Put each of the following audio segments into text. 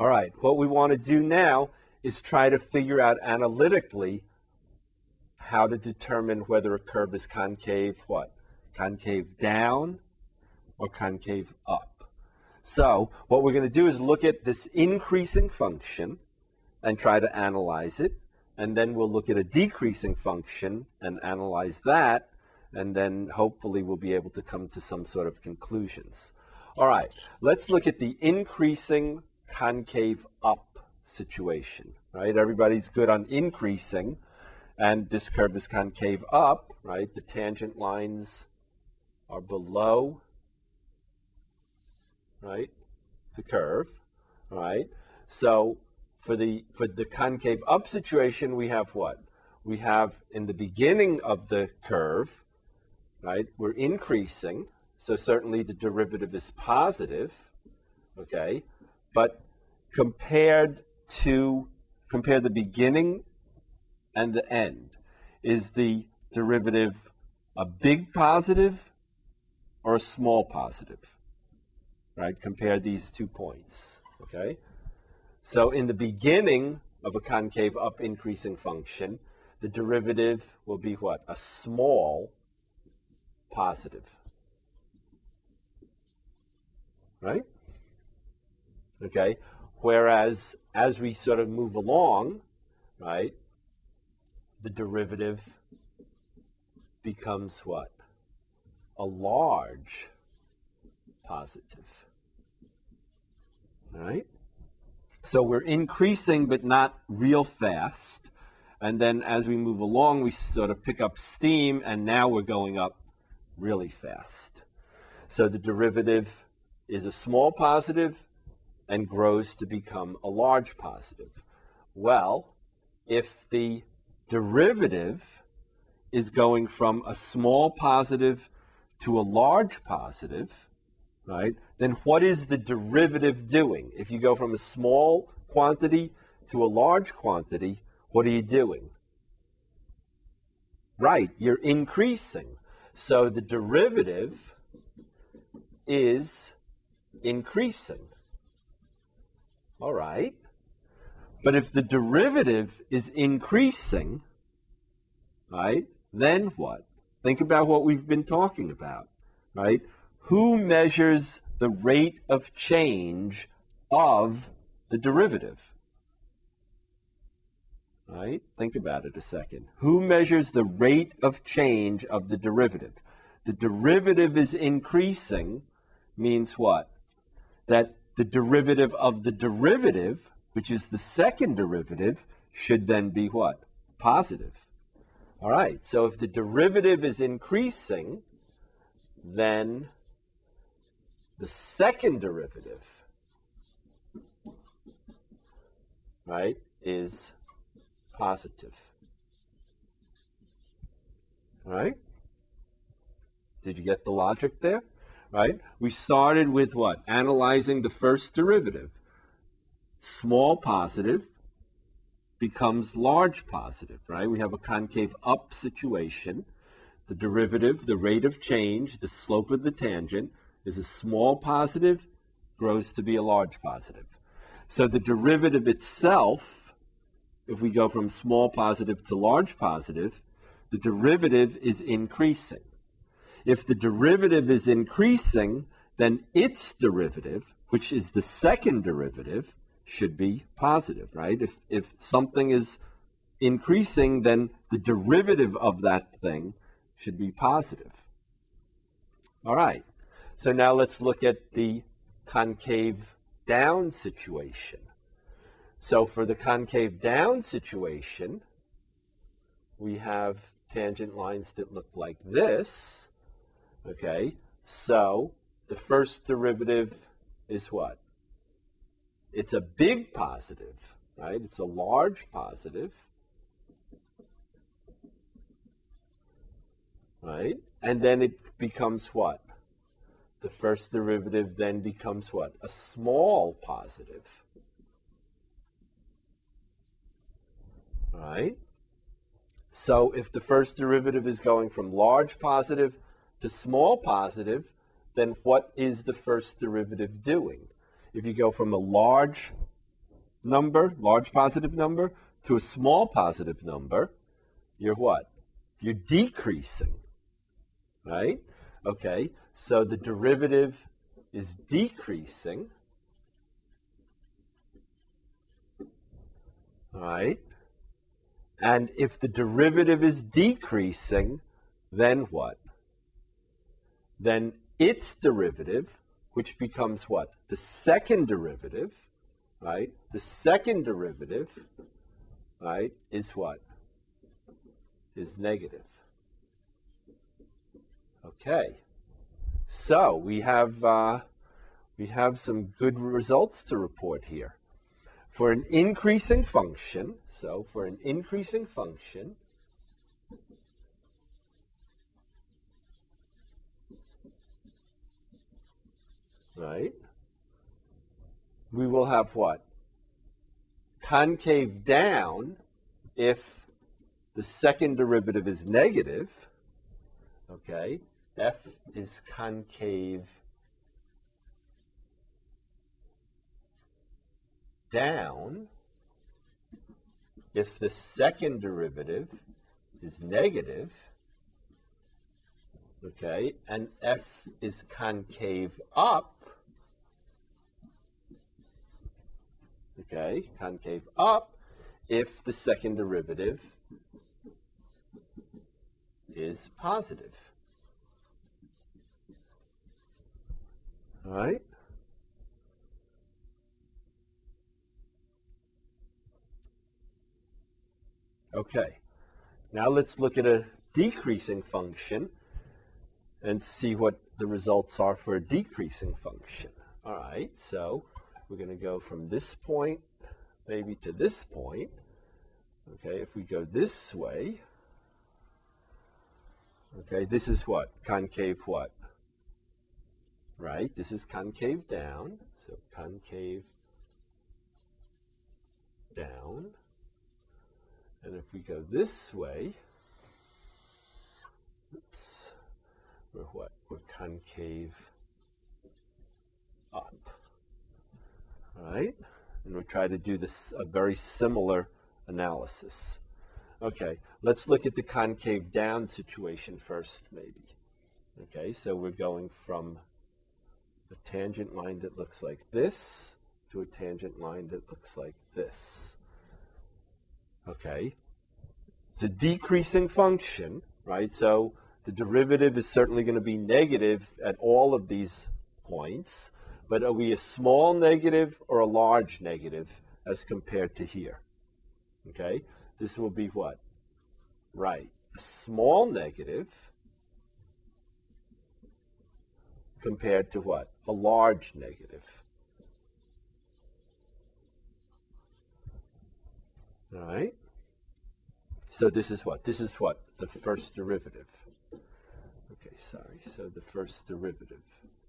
All right, what we want to do now is try to figure out analytically how to determine whether a curve is concave what? Concave down or concave up. So what we're going to do is look at this increasing function and try to analyze it. And then we'll look at a decreasing function and analyze that. And then hopefully we'll be able to come to some sort of conclusions. All right, let's look at the increasing concave up situation, right? Everybody's good on increasing, and this curve is concave up, right? The tangent lines are below, right, the curve, right? So for the for the concave up situation, we have what? We have in the beginning of the curve, right? We're increasing, so certainly the derivative is positive, okay? But compared to compare the beginning and the end, is the derivative a big positive or a small positive? Right? Compare these two points. Okay? So in the beginning of a concave up increasing function, the derivative will be what? A small positive. Right? Okay? Whereas as we sort of move along, right, the derivative becomes what? A large positive. All right? So we're increasing, but not real fast. And then as we move along, we sort of pick up steam, and now we're going up really fast. So the derivative is a small positive and grows to become a large positive. Well, if the derivative is going from a small positive to a large positive, right? Then what is the derivative doing? If you go from a small quantity to a large quantity, what are you doing? Right, you're increasing. So the derivative is increasing. All right. But if the derivative is increasing, right, then what? Think about what we've been talking about, right? Who measures the rate of change of the derivative? Right? Think about it a second. Who measures the rate of change of the derivative? The derivative is increasing means what? That the derivative of the derivative which is the second derivative, should then be what? Positive. All right, so if the derivative is increasing, then the second derivative, right, is positive. All right? Did you get the logic there? Right? We started with what? Analyzing the first derivative small positive becomes large positive, right? We have a concave up situation. The derivative, the rate of change, the slope of the tangent is a small positive, grows to be a large positive. So the derivative itself, if we go from small positive to large positive, the derivative is increasing. If the derivative is increasing, then its derivative, which is the second derivative, should be positive, right? If, if something is increasing, then the derivative of that thing should be positive. All right, so now let's look at the concave down situation. So for the concave down situation, we have tangent lines that look like this. Okay, so the first derivative is what? It's a big positive, right? It's a large positive, right? And then it becomes what? The first derivative then becomes what? A small positive. Right? So if the first derivative is going from large positive to small positive, then what is the first derivative doing? if you go from a large number, large positive number, to a small positive number, you're what? You're decreasing, right? Okay, so the derivative is decreasing, right? And if the derivative is decreasing, then what? Then its derivative, which becomes what? The second derivative, right? The second derivative, right, is what? Is negative. Okay. So we have uh, we have some good results to report here. For an increasing function, so for an increasing function, right, we will have what? Concave down if the second derivative is negative, okay, f is concave down if the second derivative is negative, okay, and f is concave up, okay, concave up, if the second derivative is positive. All right? Okay, now let's look at a decreasing function and see what the results are for a decreasing function. All right, so we're going to go from this point maybe to this point. Okay, if we go this way, okay, this is what? Concave what? Right, this is concave down, so concave down. And if we go this way, oops, we're what? We're concave up. Right? And we'll try to do this a very similar analysis. Okay, let's look at the concave down situation first, maybe. Okay, so we're going from a tangent line that looks like this to a tangent line that looks like this. Okay. It's a decreasing function, right? So the derivative is certainly going to be negative at all of these points, but are we a small negative or a large negative as compared to here? Okay, this will be what? Right, a small negative compared to what? A large negative. All right. So this is what? This is what? The first derivative. Okay, sorry. So the first derivative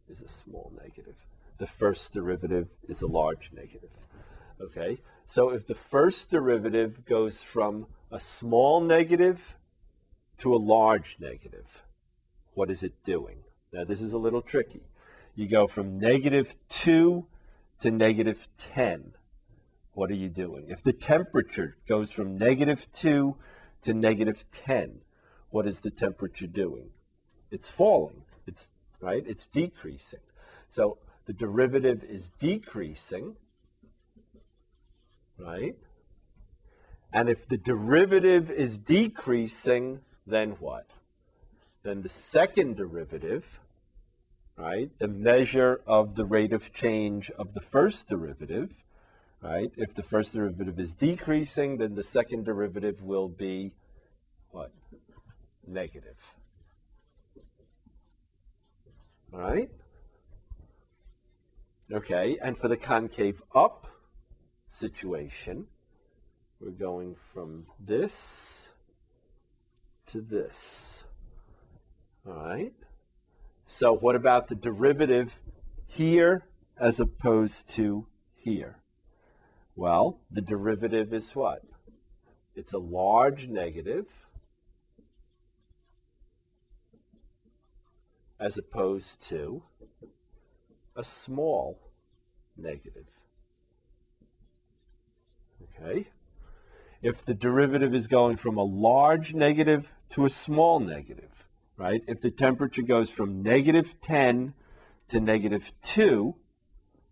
is a small negative. The first derivative is a large negative. Okay, so if the first derivative goes from a small negative to a large negative, what is it doing? Now, this is a little tricky. You go from negative 2 to negative 10 what are you doing? If the temperature goes from negative 2 to negative 10, what is the temperature doing? It's falling. It's right? It's decreasing. So the derivative is decreasing, right? And if the derivative is decreasing, then what? Then the second derivative, right, the measure of the rate of change of the first derivative, right? If the first derivative is decreasing, then the second derivative will be what? Negative. All right? Okay, and for the concave up situation, we're going from this to this. All right? So what about the derivative here as opposed to here? Well, the derivative is what? It's a large negative as opposed to a small negative. Okay. If the derivative is going from a large negative to a small negative, right? If the temperature goes from negative 10 to negative 2,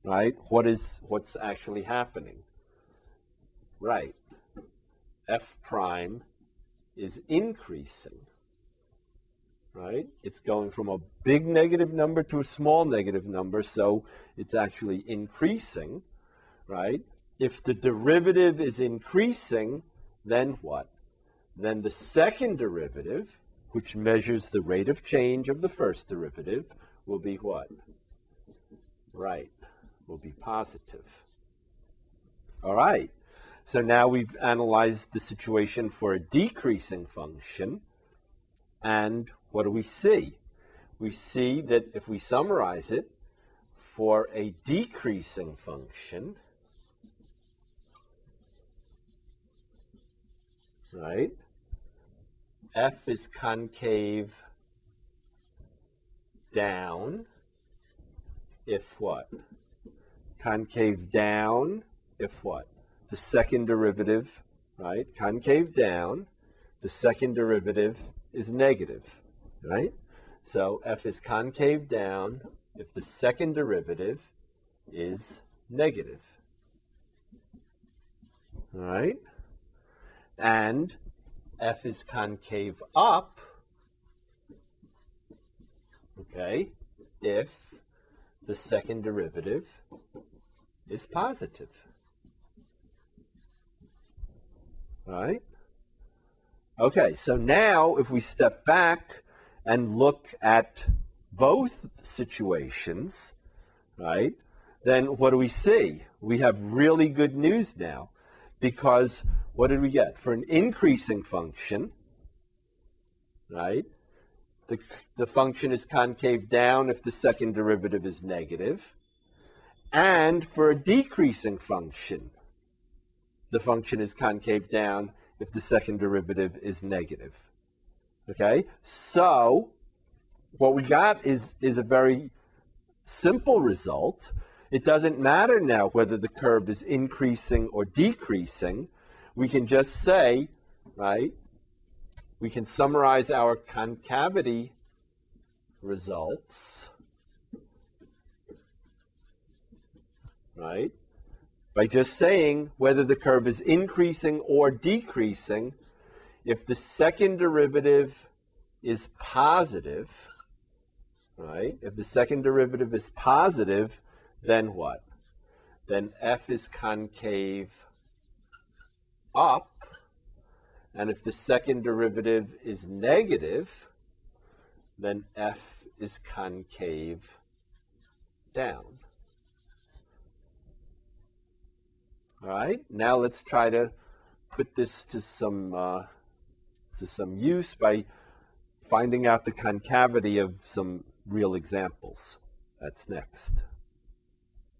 right? What is what's actually happening? Right. F prime is increasing. Right? It's going from a big negative number to a small negative number, so it's actually increasing, right? If the derivative is increasing, then what? Then the second derivative, which measures the rate of change of the first derivative, will be what? Right, will be positive. All right, so now we've analyzed the situation for a decreasing function, and what do we see? We see that if we summarize it, for a decreasing function, right? F is concave down if what? Concave down if what? The second derivative, right? Concave down, the second derivative is negative, right? So f is concave down if the second derivative is negative. All right? and f is concave up, okay, if the second derivative is positive. Right? Okay, so now if we step back and look at both situations, right, then what do we see? We have really good news now because what did we get? For an increasing function, right, the, the function is concave down if the second derivative is negative. And for a decreasing function, the function is concave down if the second derivative is negative. Okay? So, what we got is, is a very simple result. It doesn't matter now whether the curve is increasing or decreasing we can just say, right, we can summarize our concavity results, right, by just saying whether the curve is increasing or decreasing. If the second derivative is positive, right, if the second derivative is positive, then what? Then f is concave up, and if the second derivative is negative, then f is concave down. All right, now let's try to put this to some uh, to some use by finding out the concavity of some real examples. That's next.